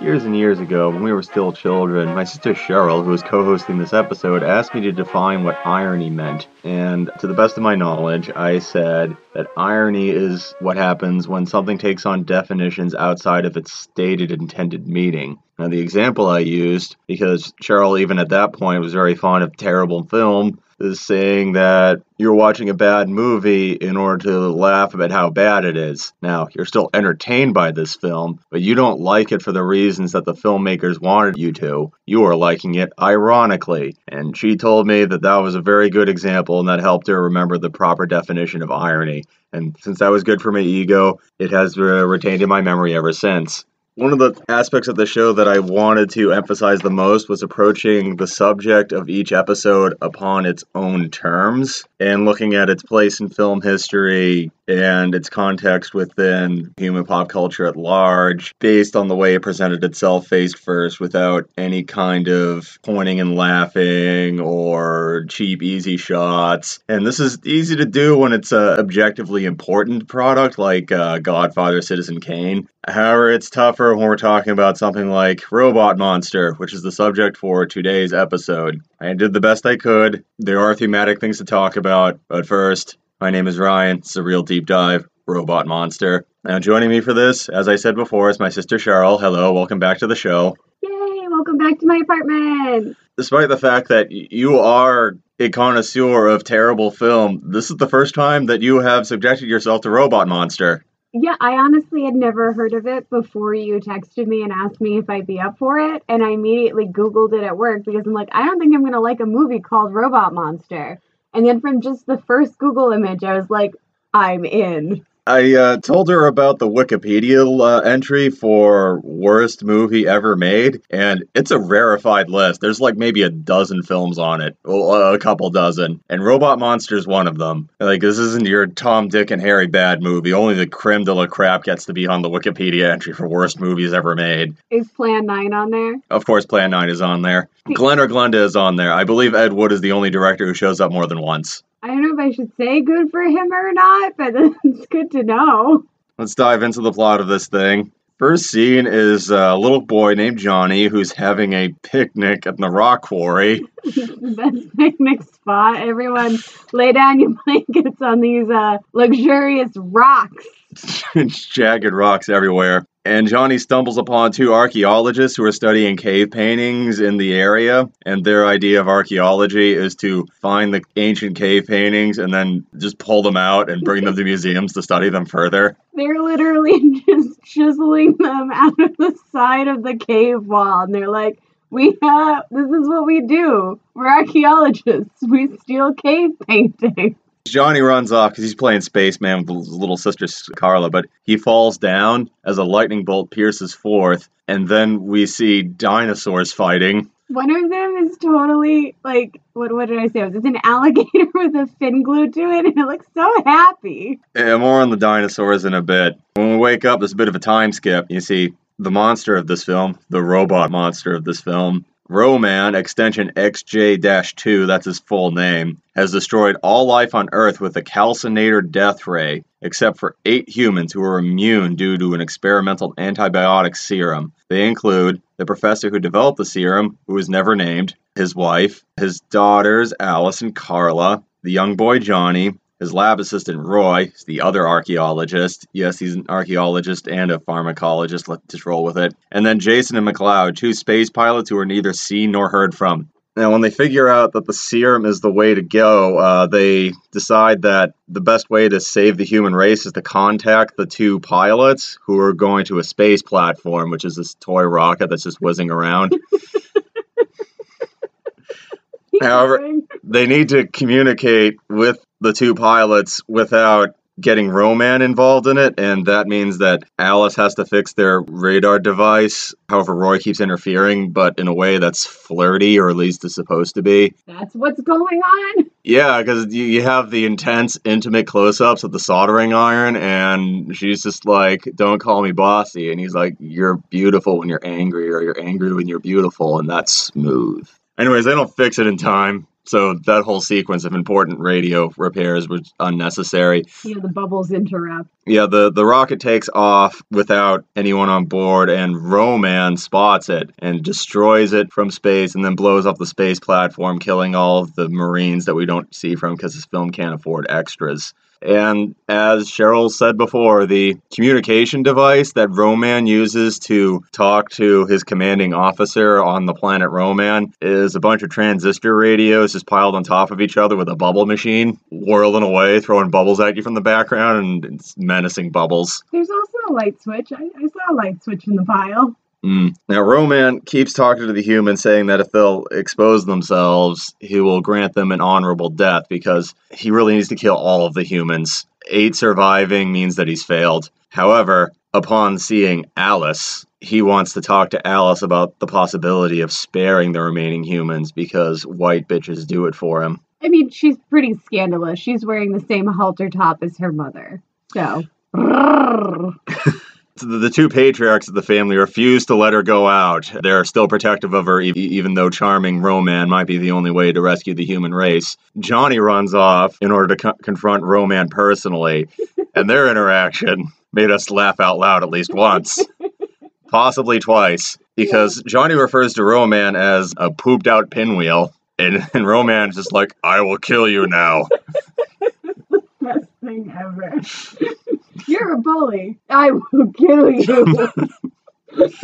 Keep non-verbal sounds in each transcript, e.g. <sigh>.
Years and years ago, when we were still children, my sister Cheryl, who was co hosting this episode, asked me to define what irony meant. And to the best of my knowledge, I said that irony is what happens when something takes on definitions outside of its stated intended meaning. Now, the example I used, because Cheryl, even at that point, was very fond of terrible film, is saying that you're watching a bad movie in order to laugh about how bad it is. Now, you're still entertained by this film, but you don't like it for the reasons that the filmmakers wanted you to. You are liking it ironically. And she told me that that was a very good example and that helped her remember the proper definition of irony. And since that was good for my ego, it has uh, retained in my memory ever since one of the aspects of the show that I wanted to emphasize the most was approaching the subject of each episode upon its own terms and looking at its place in film history and its context within human pop culture at large based on the way it presented itself face first without any kind of pointing and laughing or cheap easy shots. And this is easy to do when it's a objectively important product like uh, godfather citizen kane However, it's tougher when we're talking about something like Robot Monster, which is the subject for today's episode. I did the best I could. There are thematic things to talk about, but first, my name is Ryan. It's a real deep dive. Robot Monster. Now, joining me for this, as I said before, is my sister Cheryl. Hello, welcome back to the show. Yay, welcome back to my apartment. Despite the fact that you are a connoisseur of terrible film, this is the first time that you have subjected yourself to Robot Monster. Yeah, I honestly had never heard of it before you texted me and asked me if I'd be up for it. And I immediately Googled it at work because I'm like, I don't think I'm going to like a movie called Robot Monster. And then from just the first Google image, I was like, I'm in. I uh, told her about the Wikipedia uh, entry for worst movie ever made, and it's a rarefied list. There's like maybe a dozen films on it, a couple dozen, and Robot Monster's one of them. Like this isn't your Tom, Dick, and Harry bad movie. Only the creme de la crap gets to be on the Wikipedia entry for worst movies ever made. Is Plan Nine on there? Of course, Plan Nine is on there. Glenn or Glenda is on there. I believe Ed Wood is the only director who shows up more than once. I don't know if I should say good for him or not, but <laughs> it's good to know. Let's dive into the plot of this thing. First scene is a little boy named Johnny who's having a picnic at the rock quarry. <laughs> best picnic spot. Everyone lay down your <laughs> blankets on these uh, luxurious rocks. Jagged rocks everywhere. And Johnny stumbles upon two archaeologists who are studying cave paintings in the area. And their idea of archaeology is to find the ancient cave paintings and then just pull them out and bring them to museums to study them further. They're literally <laughs> just chiseling them out of the side of the cave wall. And they're like, we have, this is what we do. We're archaeologists. We steal cave paintings. Johnny runs off because he's playing spaceman with his little sister Carla, but he falls down as a lightning bolt pierces forth, and then we see dinosaurs fighting. One of them is totally like what? What did I say? It's an alligator <laughs> with a fin glued to it, and it looks so happy. Yeah, more on the dinosaurs in a bit. When we wake up, there's a bit of a time skip. You see the monster of this film, the robot monster of this film, Ro-Man, extension XJ 2, that's his full name, has destroyed all life on Earth with a calcinator death ray, except for eight humans who are immune due to an experimental antibiotic serum. They include the professor who developed the serum, who was never named, his wife, his daughters, Alice and Carla, the young boy Johnny, his lab assistant, Roy, is the other archaeologist. Yes, he's an archaeologist and a pharmacologist. Let's just roll with it. And then Jason and McLeod, two space pilots who are neither seen nor heard from. Now, when they figure out that the serum is the way to go, uh, they decide that the best way to save the human race is to contact the two pilots who are going to a space platform, which is this toy rocket that's just whizzing around. <laughs> However, they need to communicate with the two pilots without getting Ro-Man involved in it, and that means that Alice has to fix their radar device. However, Roy keeps interfering, but in a way that's flirty, or at least is supposed to be. That's what's going on? Yeah, because you have the intense, intimate close ups of the soldering iron, and she's just like, Don't call me bossy. And he's like, You're beautiful when you're angry, or you're angry when you're beautiful, and that's smooth. Anyways, they don't fix it in time So that whole sequence of important radio repairs was unnecessary. Yeah, the bubbles interrupt. Yeah, the, the rocket takes off without anyone on board, and Ro-Man spots it and destroys it from space and then blows up the space platform, killing all of the Marines that we don't see from because this film can't afford extras. And as Cheryl said before, the communication device that Ro-Man uses to talk to his commanding officer on the planet Ro-Man is a bunch of transistor radios just piled on top of each other with a bubble machine whirling away, throwing bubbles at you from the background, and menacing bubbles. There's also a light switch. I, I saw a light switch in the pile. Mm. Now, Ro-Man keeps talking to the humans, saying that if they'll expose themselves, he will grant them an honorable death because he really needs to kill all of the humans. Eight surviving means that he's failed. However, upon seeing Alice, he wants to talk to Alice about the possibility of sparing the remaining humans because white bitches do it for him. I mean, she's pretty scandalous. She's wearing the same halter top as her mother. So. <laughs> <laughs> the, two patriarchs of the family refuse to let her go out. They're still protective of her, even though charming Ro-Man might be the only way to rescue the human race. Johnny runs off in order to co- confront Ro-Man personally, and their interaction made us laugh out loud at least once, <laughs> possibly twice, because Johnny refers to Ro-Man as a pooped out pinwheel. And, and Ro-Man's just like, I will kill you now. <laughs> Best thing ever. <laughs> You're a bully. I will kill you. <laughs>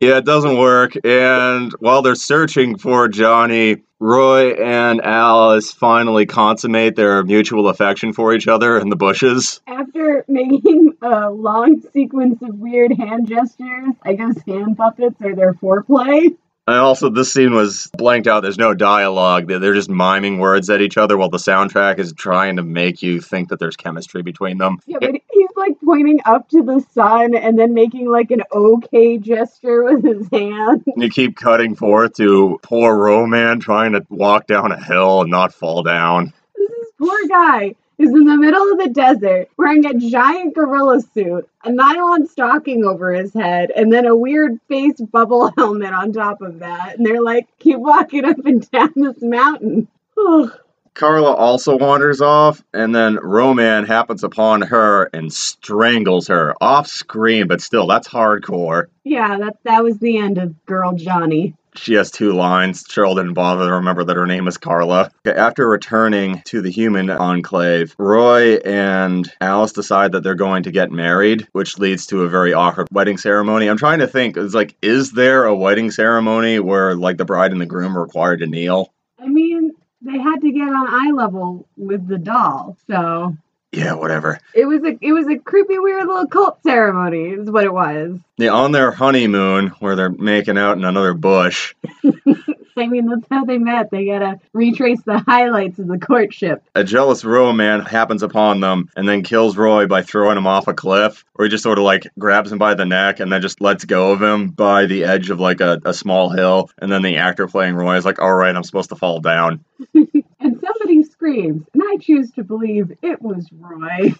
Yeah, it doesn't work. And while they're searching for Johnny, Roy and Alice finally consummate their mutual affection for each other in the bushes. After making a long sequence of weird hand gestures, I guess hand puppets are their foreplay. And also, this scene was blanked out. There's no dialogue. They're just miming words at each other while the soundtrack is trying to make you think that there's chemistry between them. Yeah, but he's like pointing up to the sun and then making like an okay gesture <laughs> with his hand. You keep cutting forth to poor Ro-Man trying to walk down a hill and not fall down. This is poor guy is in the middle of the desert wearing a giant gorilla suit, a nylon stocking over his head, and then a weird face bubble <laughs> helmet on top of that. And they're like, keep walking up and down this mountain. Carla also wanders off, and then Ro-Man happens upon her and strangles her off screen, but still, that's hardcore. yeah, that that was the end of Girl Johnny. She has two lines. Cheryl didn't bother to remember that her name is Carla. After returning to the human enclave, Roy and Alice decide that they're going to get married, which leads to a very awkward wedding ceremony. I'm trying to think, it's like, is there a wedding ceremony where like the bride and the groom are required to kneel? I mean, they had to get on eye level with the doll, so Yeah, whatever. it was a it was a creepy, weird little cult ceremony. Is what it was. Yeah, on their honeymoon, where they're making out in another bush, <laughs> I mean, that's how they met. They gotta retrace the highlights of the courtship. a jealous Ro-Man happens upon them and then kills Roy by throwing him off a cliff, or he just sort of like grabs him by the neck and then just lets go of him by the edge of like a, a small hill. And then the actor playing Roy is like, all right, I'm supposed to fall down. <laughs> And screams, and I choose to believe it was Roy.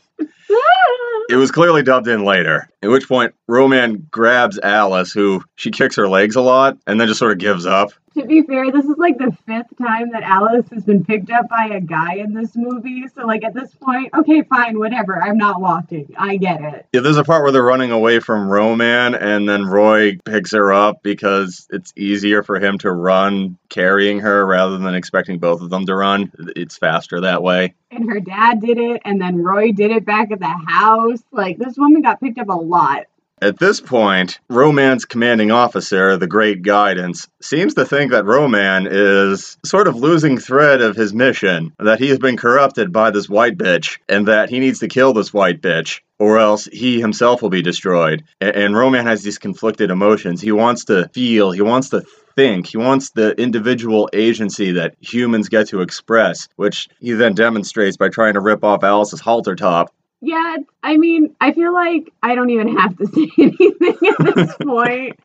It was clearly dubbed in later, at which point Ro-Man grabs Alice, who she kicks her legs a lot, and then just sort of gives up. To be fair, this is like the fifth time that Alice has been picked up by a guy in this movie. So, like, at this point, okay, fine, whatever. I'm not walking. I get it. Yeah, there's a part where they're running away from Ro-Man, and then Roy picks her up because it's easier for him to run carrying her rather than expecting both of them to run. It's faster that way. And her dad did it, and then Roy did it back at the house. Like, this woman got picked up a lot. At this point, Ro-Man's commanding officer, the Great Guidance, seems to think that Ro-Man is sort of losing thread of his mission, that he has been corrupted by this white bitch, and that he needs to kill this white bitch, or else he himself will be destroyed. A- And Ro-Man has these conflicted emotions. He wants to feel, he wants to think, he wants the individual agency that humans get to express, which he then demonstrates by trying to rip off Alice's halter top. Yeah, I mean, I feel like I don't even have to <laughs> say anything at this point.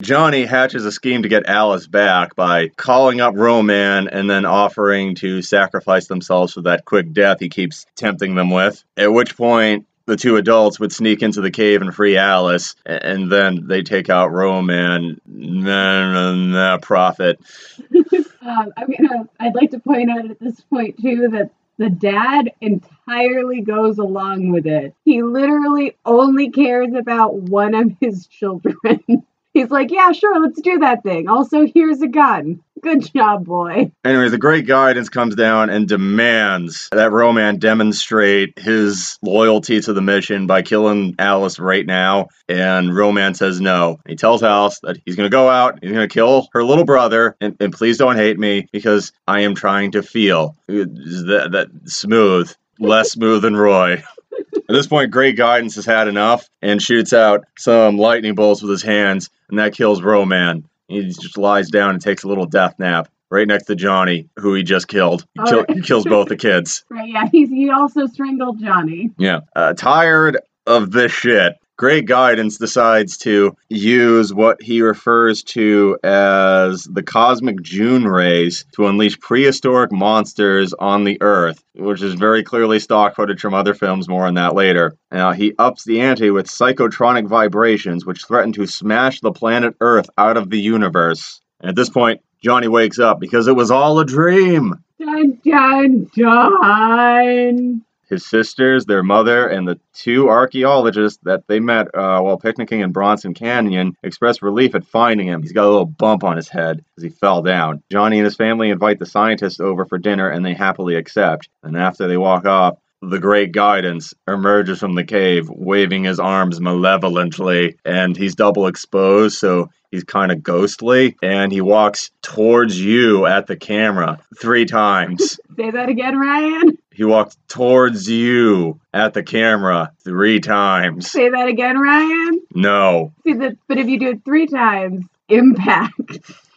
Johnny hatches a scheme to get Alice back by calling up Ro-Man and then offering to sacrifice themselves for that quick death he keeps tempting them with. At which point, the two adults would sneak into the cave and free Alice, and then they take out Ro-Man. Nah, nah, nah, profit. <laughs> Um, I'm gonna. I'd like to point out at this point too that the dad entirely goes along with it. He literally only cares about one of his children. <laughs> He's like, yeah, sure, let's do that thing. Also, here's a gun. Good job, boy. Anyways, the great guidance comes down and demands that Ro-Man demonstrate his loyalty to the mission by killing Alice right now. And Ro-Man says no. He tells Alice that he's going to go out, he's going to kill her little brother, and, and please don't hate me because I am trying to feel. That, that smooth, less smooth than Roy. At this point, Great Guidance has had enough and shoots out some lightning bolts with his hands, and that kills Ro-Man. He just lies down and takes a little death nap right next to Johnny, who he just killed. He, kill, he kills both the <laughs> kids. Right, yeah, he's, he also strangled Johnny. Yeah. Uh, tired of this shit, Great Guidance decides to use what he refers to as the cosmic June rays to unleash prehistoric monsters on the Earth, which is very clearly stock footage from other films. More on that later. Now, he ups the ante with psychotronic vibrations, which threaten to smash the planet Earth out of the universe. And at this point, Johnny wakes up because it was all a dream. Dun dun dun. His sisters, their mother, and the two archaeologists that they met uh, while picnicking in Bronson Canyon express relief at finding him. He's got a little bump on his head as he fell down. Johnny and his family invite the scientists over for dinner, and they happily accept. And after they walk off, the great guidance emerges from the cave, waving his arms malevolently, and he's double exposed, so he's kind of ghostly, and he walks towards you at the camera three times. <laughs> Say that again, Ryan. He walked towards you at the camera three times. Say that again, Ryan. No. See that, but if you do it three times, impact. <laughs>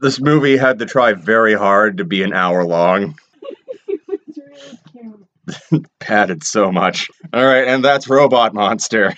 This movie had to try very hard to be an hour long. <laughs> it's really cute. Padded so much. All right, and that's Robot Monster.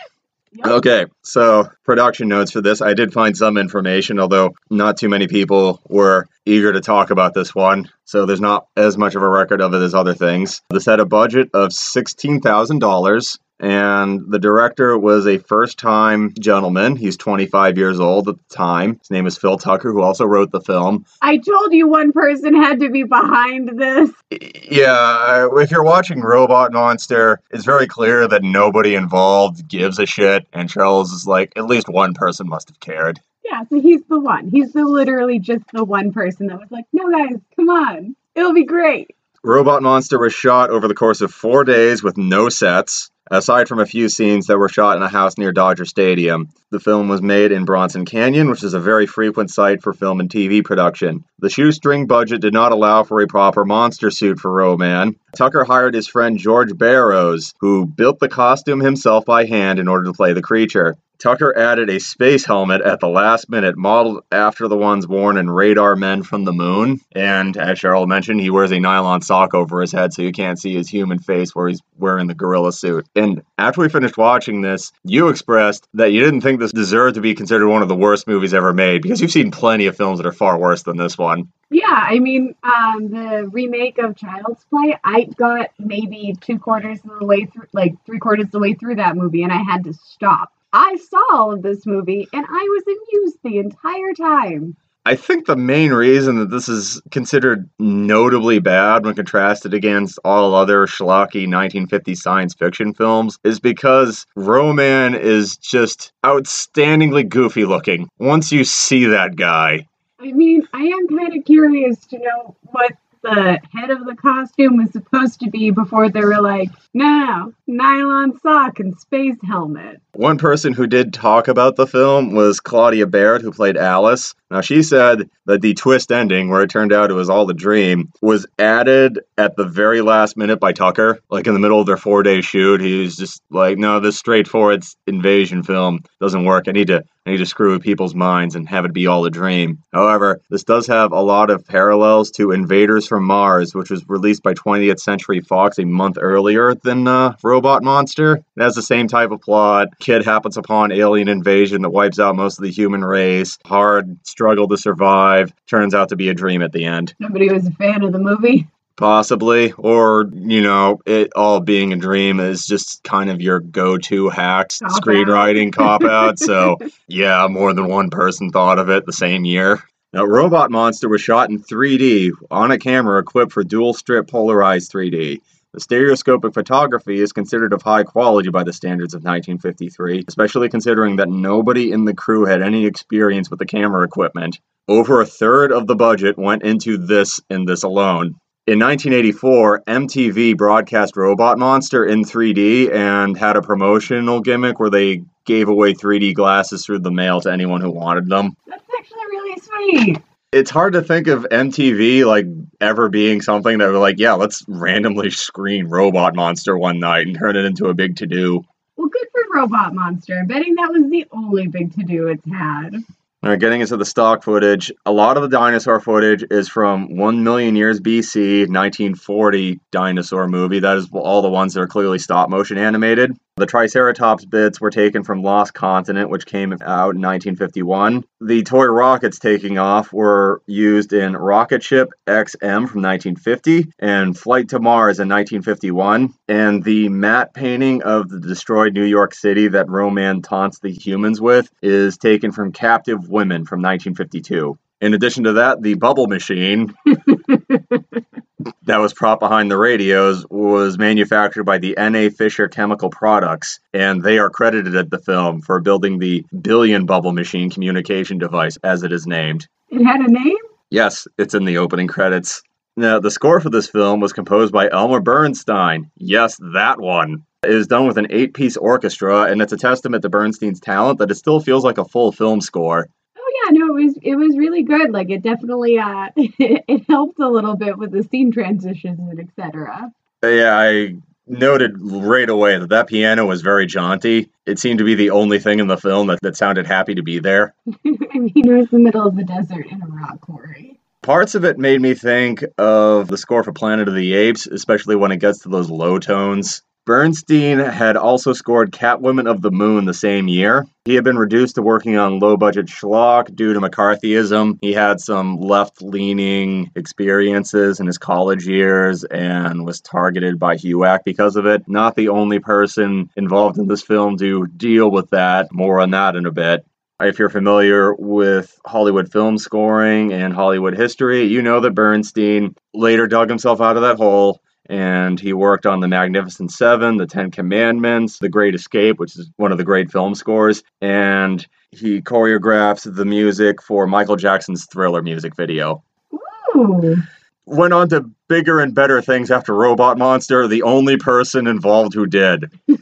Yep. Okay, so production notes for this. I did find some information, although not too many people were eager to talk about this one. So there's not as much of a record of it as other things. This had a budget of $16,000. And the director was a first time gentleman. He's 25 years old at the time. His name is Phil Tucker, who also wrote the film. I told you one person had to be behind this. Yeah, if you're watching Robot Monster, it's very clear that nobody involved gives a shit. And Charles is like, at least one person must have cared. Yeah, so he's the one. He's the literally just the one person that was like, no, guys, come on. It'll be great. Robot Monster was shot over the course of four days with no sets, aside from a few scenes that were shot in a house near Dodger Stadium. The film was made in Bronson Canyon, which is a very frequent site for film and TV production. The shoestring budget did not allow for a proper monster suit for Ro-Man. Tucker hired his friend George Barrows, who built the costume himself by hand in order to play the creature. Tucker added a space helmet at the last minute, modeled after the ones worn in Radar Men from the Moon. And as Cheryl mentioned, he wears a nylon sock over his head so you can't see his human face where he's wearing the gorilla suit. And after we finished watching this, you expressed that you didn't think this deserved to be considered one of the worst movies ever made because you've seen plenty of films that are far worse than this one. Yeah, I mean, um, the remake of Child's Play, I got maybe two quarters of the way through, like three quarters of the way through that movie, and I had to stop. I saw all of this movie, and I was amused the entire time. I think the main reason that this is considered notably bad when contrasted against all other schlocky 1950 science fiction films is because Ro-Man is just outstandingly goofy looking. Once you see that guy, I mean, I am kind of curious to know what the head of the costume was supposed to be before they were like, no, nylon sock and space helmet. One person who did talk about the film was Claudia Barrett, who played Alice. Now, she said that the twist ending, where it turned out it was all a dream, was added at the very last minute by Tucker. Like in the middle of their four day shoot, he was just like, no, this straightforward invasion film doesn't work. I need to. I need to screw with people's minds and have it be all a dream. However, this does have a lot of parallels to Invaders from Mars, which was released by 20th Century Fox a month earlier than uh, Robot Monster. It has the same type of plot. Kid happens upon alien invasion that wipes out most of the human race. Hard struggle to survive. Turns out to be a dream at the end. Nobody was a fan of the movie. Possibly. Or, you know, it all being a dream is just kind of your go to hack screenwriting cop out. So, <laughs> yeah, more than one person thought of it the same year. Now, Robot Monster was shot in 3D on a camera equipped for dual strip polarized 3D. The stereoscopic photography is considered of high quality by the standards of 1953, especially considering that nobody in the crew had any experience with the camera equipment. Over a third of the budget went into this and this alone. In 1984, MTV broadcast Robot Monster in 3D and had a promotional gimmick where they gave away 3D glasses through the mail to anyone who wanted them. That's actually really sweet. It's hard to think of MTV like ever being something that were like, yeah, let's randomly screen Robot Monster one night and turn it into a big to do. Well, good for Robot Monster. I'm betting that was the only big to do it's had. All right, getting into the stock footage, a lot of the dinosaur footage is from 1 million years BC, 1940 dinosaur movie. That is all the ones that are clearly stop motion animated. The Triceratops bits were taken from Lost Continent, which came out in 1951. The toy rockets taking off were used in Rocket Ship XM from 1950 and Flight to Mars in 1951. And the matte painting of the destroyed New York City that Ro-Man taunts the humans with is taken from Captive Women from 1952. In addition to that, the bubble machine <laughs> that was propped behind the radios was manufactured by the N.A. Fisher Chemical Products, and they are credited at the film for building the Billion Bubble Machine communication device, as it is named. It had a name? Yes, it's in the opening credits. Now, the score for this film was composed by Elmer Bernstein. Yes, that one. It is done with an eight piece orchestra, and it's a testament to Bernstein's talent that it still feels like a full film score. Oh yeah, no, it was it was really good. Like it definitely uh <laughs> it helped a little bit with the scene transitions and etc. Yeah, I noted right away that that piano was very jaunty. It seemed to be the only thing in the film that, that sounded happy to be there. <laughs> I mean, it was the middle of the desert in a rock quarry. Parts of it made me think of the score for Planet of the Apes, especially when it gets to those low tones. Bernstein had also scored Catwoman of the Moon the same year. He had been reduced to working on low budget schlock due to McCarthyism. He had some left leaning experiences in his college years and was targeted by HUAC because of it. Not the only person involved in this film to deal with that. More on that in a bit. If you're familiar with Hollywood film scoring and Hollywood history, you know that Bernstein later dug himself out of that hole and he worked on The Magnificent Seven, The Ten Commandments, The Great Escape, which is one of the great film scores, and he choreographed the music for Michael Jackson's Thriller music video. Ooh. Went on to bigger and better things after Robot Monster, the only person involved who did. <laughs>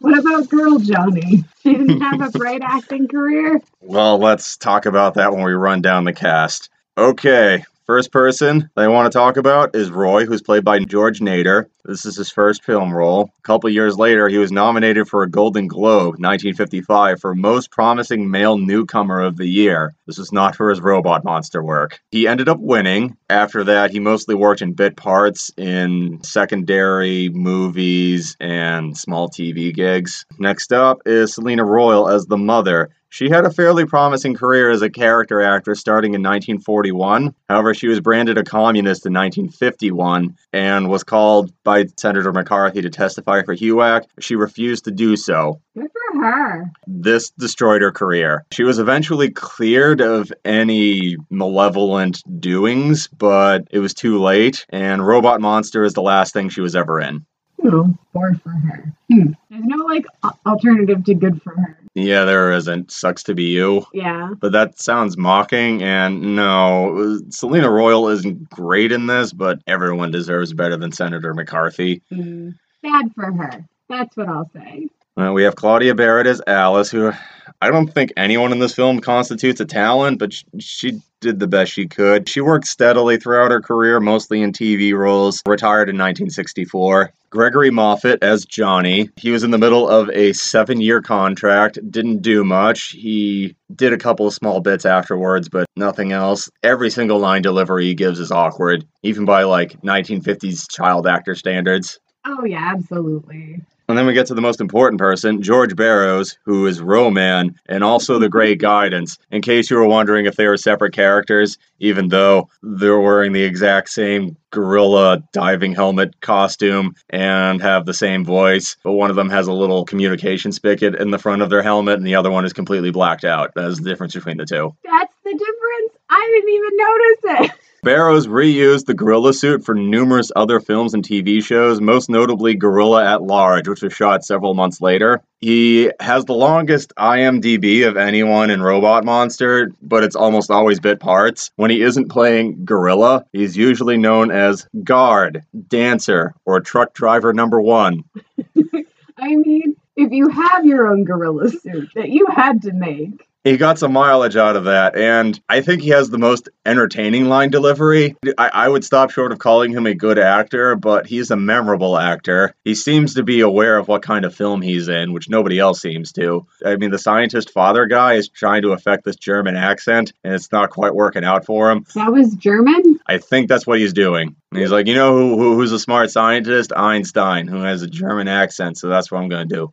What about Girl Johnny? <laughs> She didn't have a bright acting career. Well, let's talk about that when we run down the cast. Okay, first person I want to talk about is Roy, who's played by George Nader. This is his first film role. A couple years later, he was nominated for a Golden Globe, 1955, for Most Promising Male Newcomer of the Year. This was not for his robot monster work. He ended up winning. After that, he mostly worked in bit parts in secondary movies and small TV gigs. Next up is Selena Royle as the mother. She had a fairly promising career as a character actress starting in 1941. However, she was branded a communist in 1951 and was called by Senator McCarthy to testify for HUAC. She refused to do so. Good for her. This destroyed her career. She was eventually cleared of any malevolent doings, but it was too late, and Robot Monster is the last thing she was ever in. Oh, poor for her. Hmm. There's no like alternative to good for her. Yeah, there isn't. Sucks to be you. Yeah. But that sounds mocking, and no, Selena Royle isn't great in this, but everyone deserves better than Senator McCarthy. Mm. Bad for her. That's what I'll say. Uh, we have Claudia Barrett as Alice, who I don't think anyone in this film constitutes a talent, but sh- she did the best she could. She worked steadily throughout her career, mostly in TV roles, retired in 1964. Gregory Moffett as Johnny. He was in the middle of a seven year contract, didn't do much. He did a couple of small bits afterwards, but nothing else. Every single line delivery he gives is awkward, even by like 1950s child actor standards. Oh yeah, absolutely. And then we get to the most important person, George Barrows, who is Ro-Man and also the Great Guidance. In case you were wondering if they were separate characters, even though they're wearing the exact same gorilla diving helmet costume and have the same voice, but one of them has a little communication spigot in the front of their helmet and the other one is completely blacked out. That is the difference between the two. That's the difference. I didn't even notice it. <laughs> Barrows reused the gorilla suit for numerous other films and TV shows, most notably Gorilla at Large, which was shot several months later. He has the longest IMDb of anyone in Robot Monster, but it's almost always bit parts. When he isn't playing Gorilla, he's usually known as Guard, Dancer, or Truck Driver Number One. <laughs> I mean, if you have your own gorilla suit that you had to make, he got some mileage out of that, and I think he has the most entertaining line delivery. I, I, would stop short of calling him a good actor, but he's a memorable actor. He seems to be aware of what kind of film he's in, which nobody else seems to. I mean, the scientist father guy is trying to affect this German accent, and it's not quite working out for him. That was German? I think that's what he's doing. And he's like, you know who, who, who's a smart scientist? Einstein, who has a German accent, so that's what I'm going to do.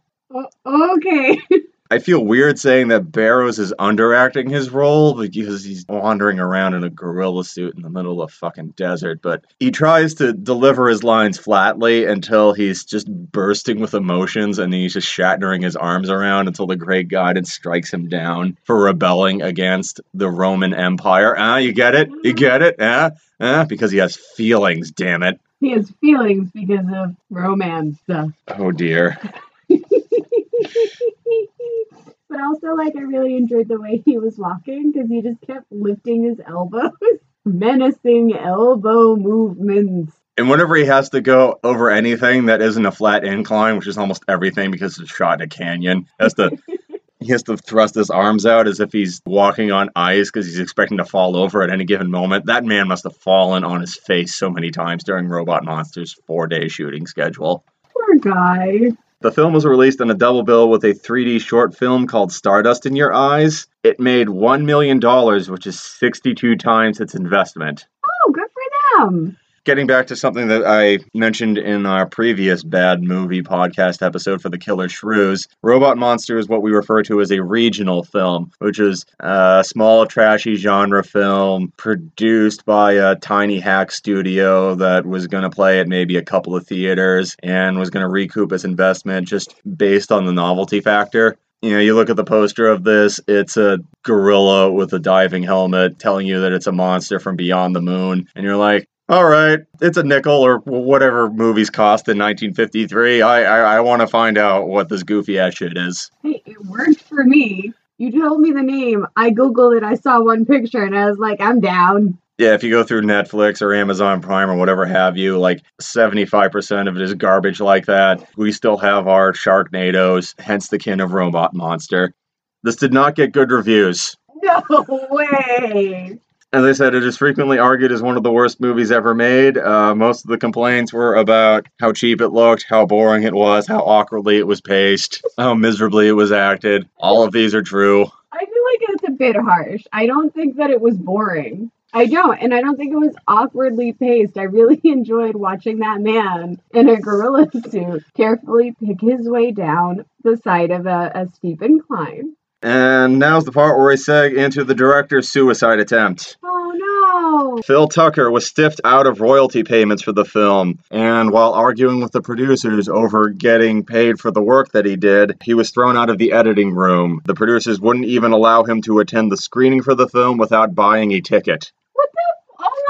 Oh, okay. <laughs> I feel weird saying that Barrows is underacting his role because he's wandering around in a gorilla suit in the middle of fucking desert, but he tries to deliver his lines flatly until he's just bursting with emotions and he's just shattering his arms around until the great guidance strikes him down for rebelling against the Roman Empire. Ah, you get it? You get it? Ah, ah, because he has feelings, damn it. He has feelings because of romance. Stuff. Oh dear. <laughs> but also, like, I really enjoyed the way he was walking because he just kept lifting his elbows, <laughs> menacing elbow movements. And whenever he has to go over anything that isn't a flat incline, which is almost everything because it's shot in a canyon, has to <laughs> he has to thrust his arms out as if he's walking on ice because he's expecting to fall over at any given moment. That man must have fallen on his face so many times during Robot Monster's four day shooting schedule. Poor guy. The film was released on a double bill with a 3D short film called Stardust in Your Eyes. It made $1 million, which is 62 times its investment. Oh, good for them getting back to something that I mentioned in our previous bad movie podcast episode for the Killer Shrews, Robot Monster is what we refer to as a regional film, which is a small, trashy genre film produced by a tiny hack studio that was going to play at maybe a couple of theaters and was going to recoup its investment just based on the novelty factor you know, you look at the poster of this, it's a gorilla with a diving helmet telling you that it's a monster from beyond the moon. And you're like, all right, it's a nickel or whatever movies cost in 1953. I I, I want to find out what this goofy ass shit is. Hey, it worked for me. You told me the name. I googled it. I saw one picture, and I was like, I'm down. Yeah, if you go through Netflix or Amazon Prime or whatever have you, like 75% of it is garbage like that. We still have our Sharknadoes, hence the kin of Robot Monster. This did not get good reviews. <laughs> No way. As I said, it is frequently argued as one of the worst movies ever made. Uh, most of the complaints were about how cheap it looked, how boring it was, how awkwardly it was paced, how miserably it was acted. All of these are true. I feel like it's a bit harsh. I don't think that it was boring. I don't, and I don't think it was awkwardly paced. I really <laughs> enjoyed watching that man in a gorilla suit carefully pick his way down the side of a, a steep incline. And now's the part where we seg into the director's suicide attempt. Oh no! Phil Tucker was stiffed out of royalty payments for the film, and while arguing with the producers over getting paid for the work that he did, he was thrown out of the editing room. The producers wouldn't even allow him to attend the screening for the film without buying a ticket. What the? Oh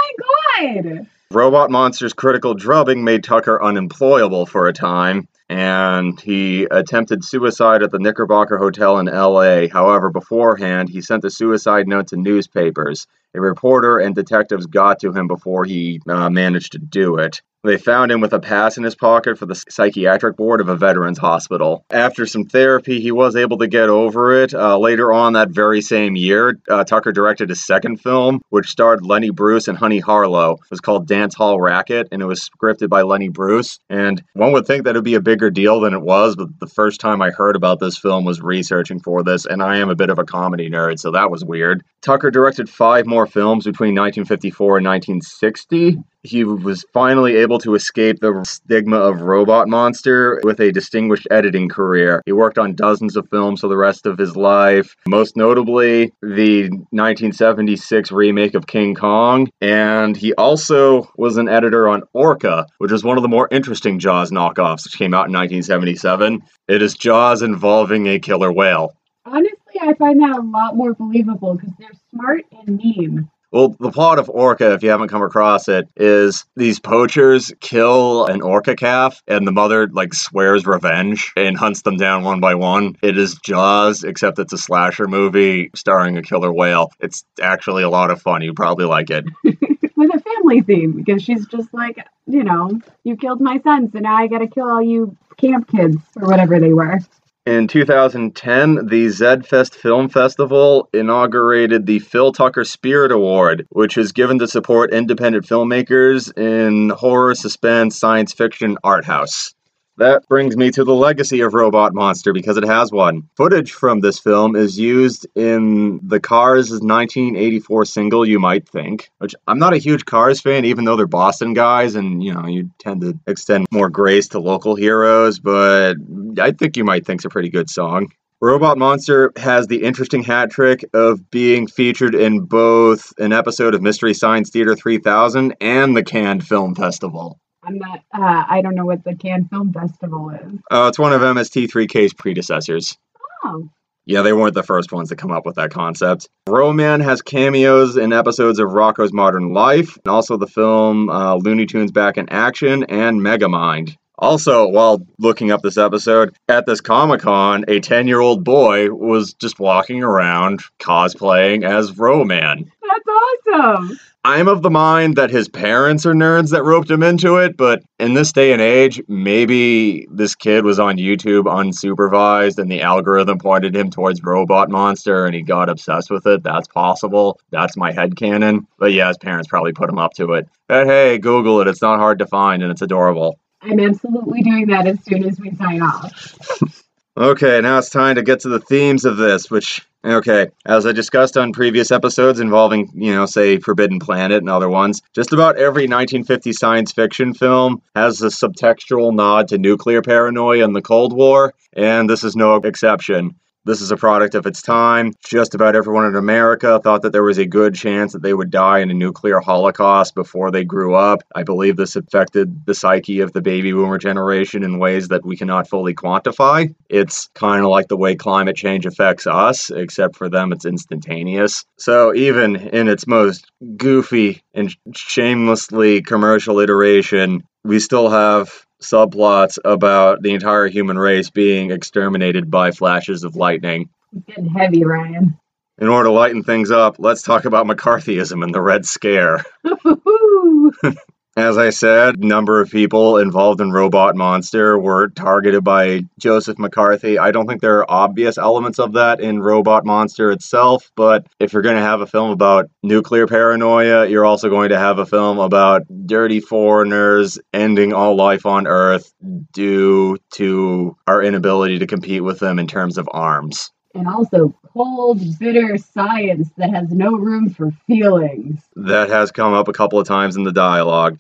my god! Robot Monster's critical drubbing made Tucker unemployable for a time and he attempted suicide at the Knickerbocker Hotel in LA. However, beforehand, he sent a suicide note to newspapers. A reporter and detectives got to him before he uh, managed to do it. They found him with a pass in his pocket for the psychiatric board of a veterans hospital. After some therapy, he was able to get over it. Uh, later on that very same year, uh, Tucker directed a second film, which starred Lenny Bruce and Honey Harlow. It was called Dance Hall Racket, and it was scripted by Lenny Bruce. And one would think that it would be a bigger deal than it was, but the first time I heard about this film was researching for this, and I am a bit of a comedy nerd, so that was weird. Tucker directed five more films between 1954 and 1960 he was finally able to escape the stigma of Robot Monster with a distinguished editing career. He worked on dozens of films for the rest of his life, most notably the 1976 remake of King Kong, and he also was an editor on Orca, which is one of the more interesting Jaws knockoffs, which came out in 1977. It is Jaws involving a killer whale. Honestly, I find that a lot more believable because they're smart and mean. Well, the plot of Orca, if you haven't come across it, is these poachers kill an orca calf, and the mother like swears revenge and hunts them down one by one. It is Jaws, except it's a slasher movie starring a killer whale. It's actually a lot of fun. You probably like it. <laughs> With a family theme, because she's just like, you know, you killed my son, so now I gotta kill all you camp kids, or whatever they were. In 2010, the Zedfest Film Festival inaugurated the Phil Tucker Spirit Award, which is given to support independent filmmakers in horror, suspense, science fiction, art house. That brings me to the legacy of Robot Monster because it has one. Footage from this film is used in the Cars 1984 single You Might Think, which I'm not a huge Cars fan, even though they're Boston guys and, you know, you tend to extend more grace to local heroes, but I think You Might Think's a pretty good song. Robot Monster has the interesting hat trick of being featured in both an episode of Mystery Science Theater 3000 and the Canned Film Festival. I'm not, uh, I don't know what the Canned Film Festival is. Oh, it's one of MST3K's predecessors. Oh, Yeah, they weren't the first ones to come up with that concept. Ro-Man has cameos in episodes of Rocko's Modern Life, and also the film uh, Looney Tunes Back in Action and Megamind. Also, while looking up this episode, at this Comic Con, a 10 year old boy was just walking around cosplaying as Ro-Man. that's awesome. I'm of the mind that his parents are nerds that roped him into it, but in this day and age, maybe this kid was on YouTube unsupervised and the algorithm pointed him towards Robot Monster and he got obsessed with it. That's possible. That's my head headcanon. But yeah, his parents probably put him up to it. But hey, Google it. It's not hard to find and it's adorable. I'm absolutely doing that as soon as we sign off. Okay, now it's time to get to the themes of this, which, okay, as I discussed on previous episodes involving, you know, say Forbidden Planet and other ones, just about every 1950 science fiction film has a subtextual nod to nuclear paranoia and the Cold War, and this is no exception. This is a product of its time. Just about everyone in America thought that there was a good chance that they would die in a nuclear holocaust before they grew up. I believe this affected the psyche of the baby boomer generation in ways that we cannot fully quantify. It's kind of like the way climate change affects us, except for them, it's instantaneous. So, even in its most goofy and shamelessly commercial iteration, we still have subplots about the entire human race being exterminated by flashes of lightning. It's getting heavy, Ryan. In order to lighten things up, let's talk about McCarthyism and the Red Scare. <laughs> <laughs> As I said, a number of people involved in Robot Monster were targeted by Joseph McCarthy. I don't think there are obvious elements of that in Robot Monster itself, but if you're going to have a film about nuclear paranoia, you're also going to have a film about dirty foreigners ending all life on Earth due to our inability to compete with them in terms of arms. And also cold, bitter science that has no room for feelings. That has come up a couple of times in the dialogue.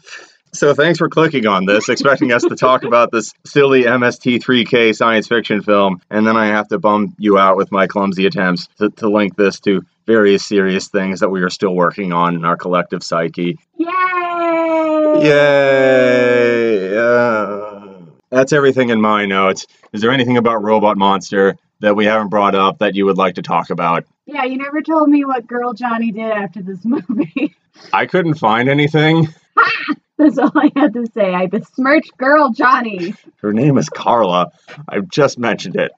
So thanks for clicking on this, expecting us to talk about this silly MST3K science fiction film, and then I have to bum you out with my clumsy attempts to, to link this to various serious things that we are still working on in our collective psyche. Yay! Yay! Uh, that's everything in my notes. Is there anything about Robot Monster that we haven't brought up that you would like to talk about? Yeah, you never told me what Girl Johnny did after this <laughs> movie. I couldn't find anything. <laughs> That's all I had to say. I besmirched Girl Johnny. Her name is Carla. I've just mentioned it.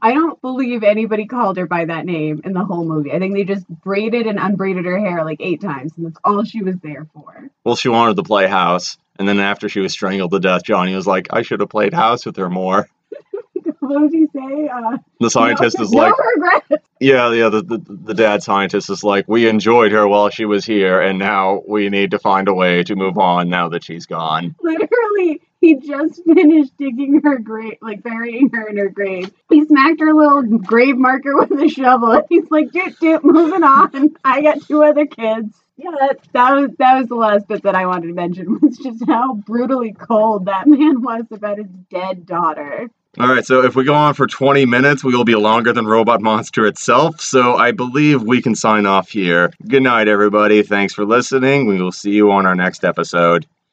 I don't believe anybody called her by that name in the whole movie. I think they just braided and unbraided her hair like eight times, and that's all she was there for. Well, she wanted to play house. And then after she was strangled to death, Johnny was like, I should have played house with her more. What say? Uh, The scientist no, is like, no regrets. yeah, yeah, the, the, the dad scientist is like, we enjoyed her while she was here, and now we need to find a way to move on now that she's gone. Literally, he just finished digging her grave, like burying her in her grave. He smacked her little grave marker with a shovel. And he's like, doot doot, moving on. I got two other kids. Yeah, that, that was that was the last bit that I wanted to mention was just how brutally cold that man was about his dead daughter. All right, so if we go on for 20 minutes, we will be longer than Robot Monster itself. So I believe we can sign off here. Good night, everybody. Thanks for listening. We will see you on our next episode.